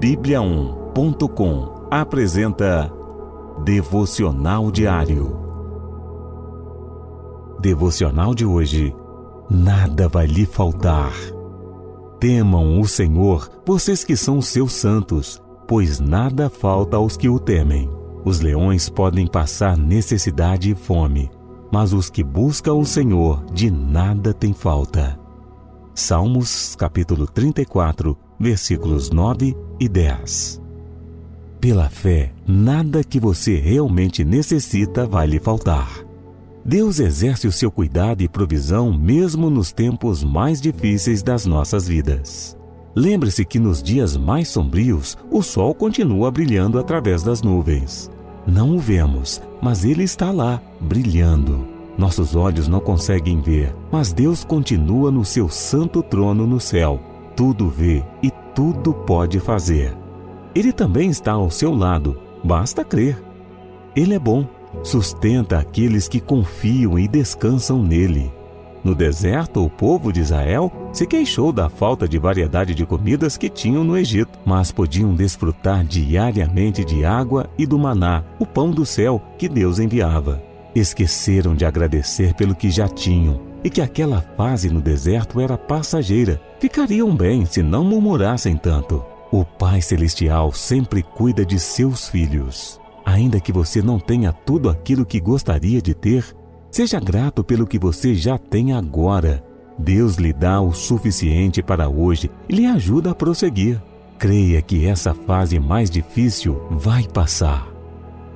Bíblia1.com apresenta Devocional Diário. Devocional de hoje. Nada vai lhe faltar. Temam o Senhor, vocês que são seus santos, pois nada falta aos que o temem. Os leões podem passar necessidade e fome, mas os que buscam o Senhor de nada tem falta. Salmos capítulo 34, versículos 9 e 10. Pela fé, nada que você realmente necessita vai lhe faltar. Deus exerce o seu cuidado e provisão mesmo nos tempos mais difíceis das nossas vidas. Lembre-se que nos dias mais sombrios, o sol continua brilhando através das nuvens. Não o vemos, mas ele está lá, brilhando. Nossos olhos não conseguem ver, mas Deus continua no seu santo trono no céu. Tudo vê e tudo pode fazer. Ele também está ao seu lado, basta crer. Ele é bom, sustenta aqueles que confiam e descansam nele. No deserto, o povo de Israel se queixou da falta de variedade de comidas que tinham no Egito, mas podiam desfrutar diariamente de água e do maná, o pão do céu que Deus enviava. Esqueceram de agradecer pelo que já tinham e que aquela fase no deserto era passageira. Ficariam bem se não murmurassem tanto. O Pai Celestial sempre cuida de seus filhos. Ainda que você não tenha tudo aquilo que gostaria de ter, seja grato pelo que você já tem agora. Deus lhe dá o suficiente para hoje e lhe ajuda a prosseguir. Creia que essa fase mais difícil vai passar.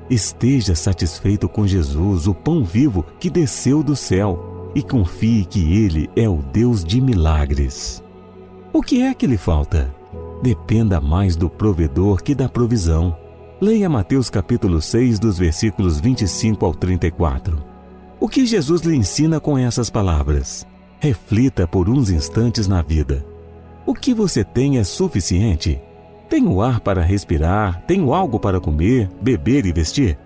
Esteja satisfeito com Jesus, o pão vivo que desceu do céu, e confie que Ele é o Deus de milagres. O que é que lhe falta? dependa mais do provedor que da provisão. Leia Mateus capítulo 6, dos versículos 25 ao 34. O que Jesus lhe ensina com essas palavras? Reflita por uns instantes na vida. O que você tem é suficiente? Tem o ar para respirar? Tem algo para comer, beber e vestir?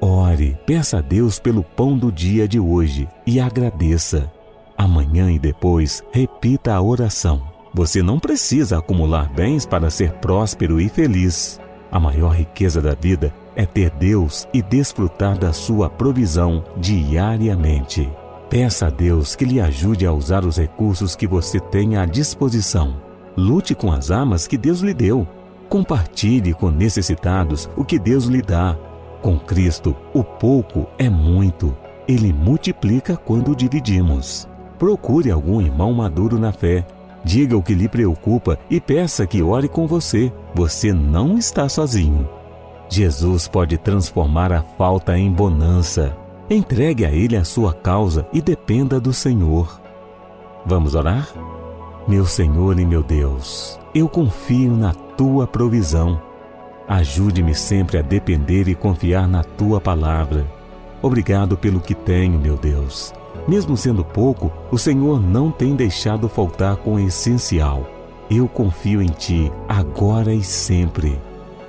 Ore, peça a Deus pelo pão do dia de hoje e agradeça. Amanhã e depois, repita a oração. Você não precisa acumular bens para ser próspero e feliz. A maior riqueza da vida é ter Deus e desfrutar da sua provisão diariamente. Peça a Deus que lhe ajude a usar os recursos que você tem à disposição. Lute com as armas que Deus lhe deu. Compartilhe com necessitados o que Deus lhe dá. Com Cristo, o pouco é muito. Ele multiplica quando dividimos. Procure algum irmão maduro na fé Diga o que lhe preocupa e peça que ore com você. Você não está sozinho. Jesus pode transformar a falta em bonança. Entregue a Ele a sua causa e dependa do Senhor. Vamos orar? Meu Senhor e meu Deus, eu confio na tua provisão. Ajude-me sempre a depender e confiar na tua palavra. Obrigado pelo que tenho, meu Deus. Mesmo sendo pouco, o Senhor não tem deixado faltar com o essencial. Eu confio em Ti, agora e sempre.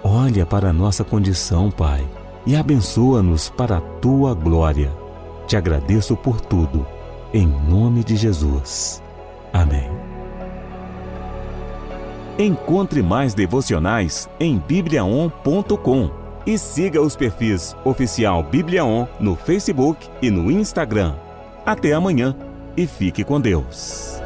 Olha para a nossa condição, Pai, e abençoa-nos para a Tua glória. Te agradeço por tudo, em nome de Jesus. Amém. Encontre mais devocionais em bibliaon.com e siga os perfis oficial Bibliaon no Facebook e no Instagram. Até amanhã e fique com Deus.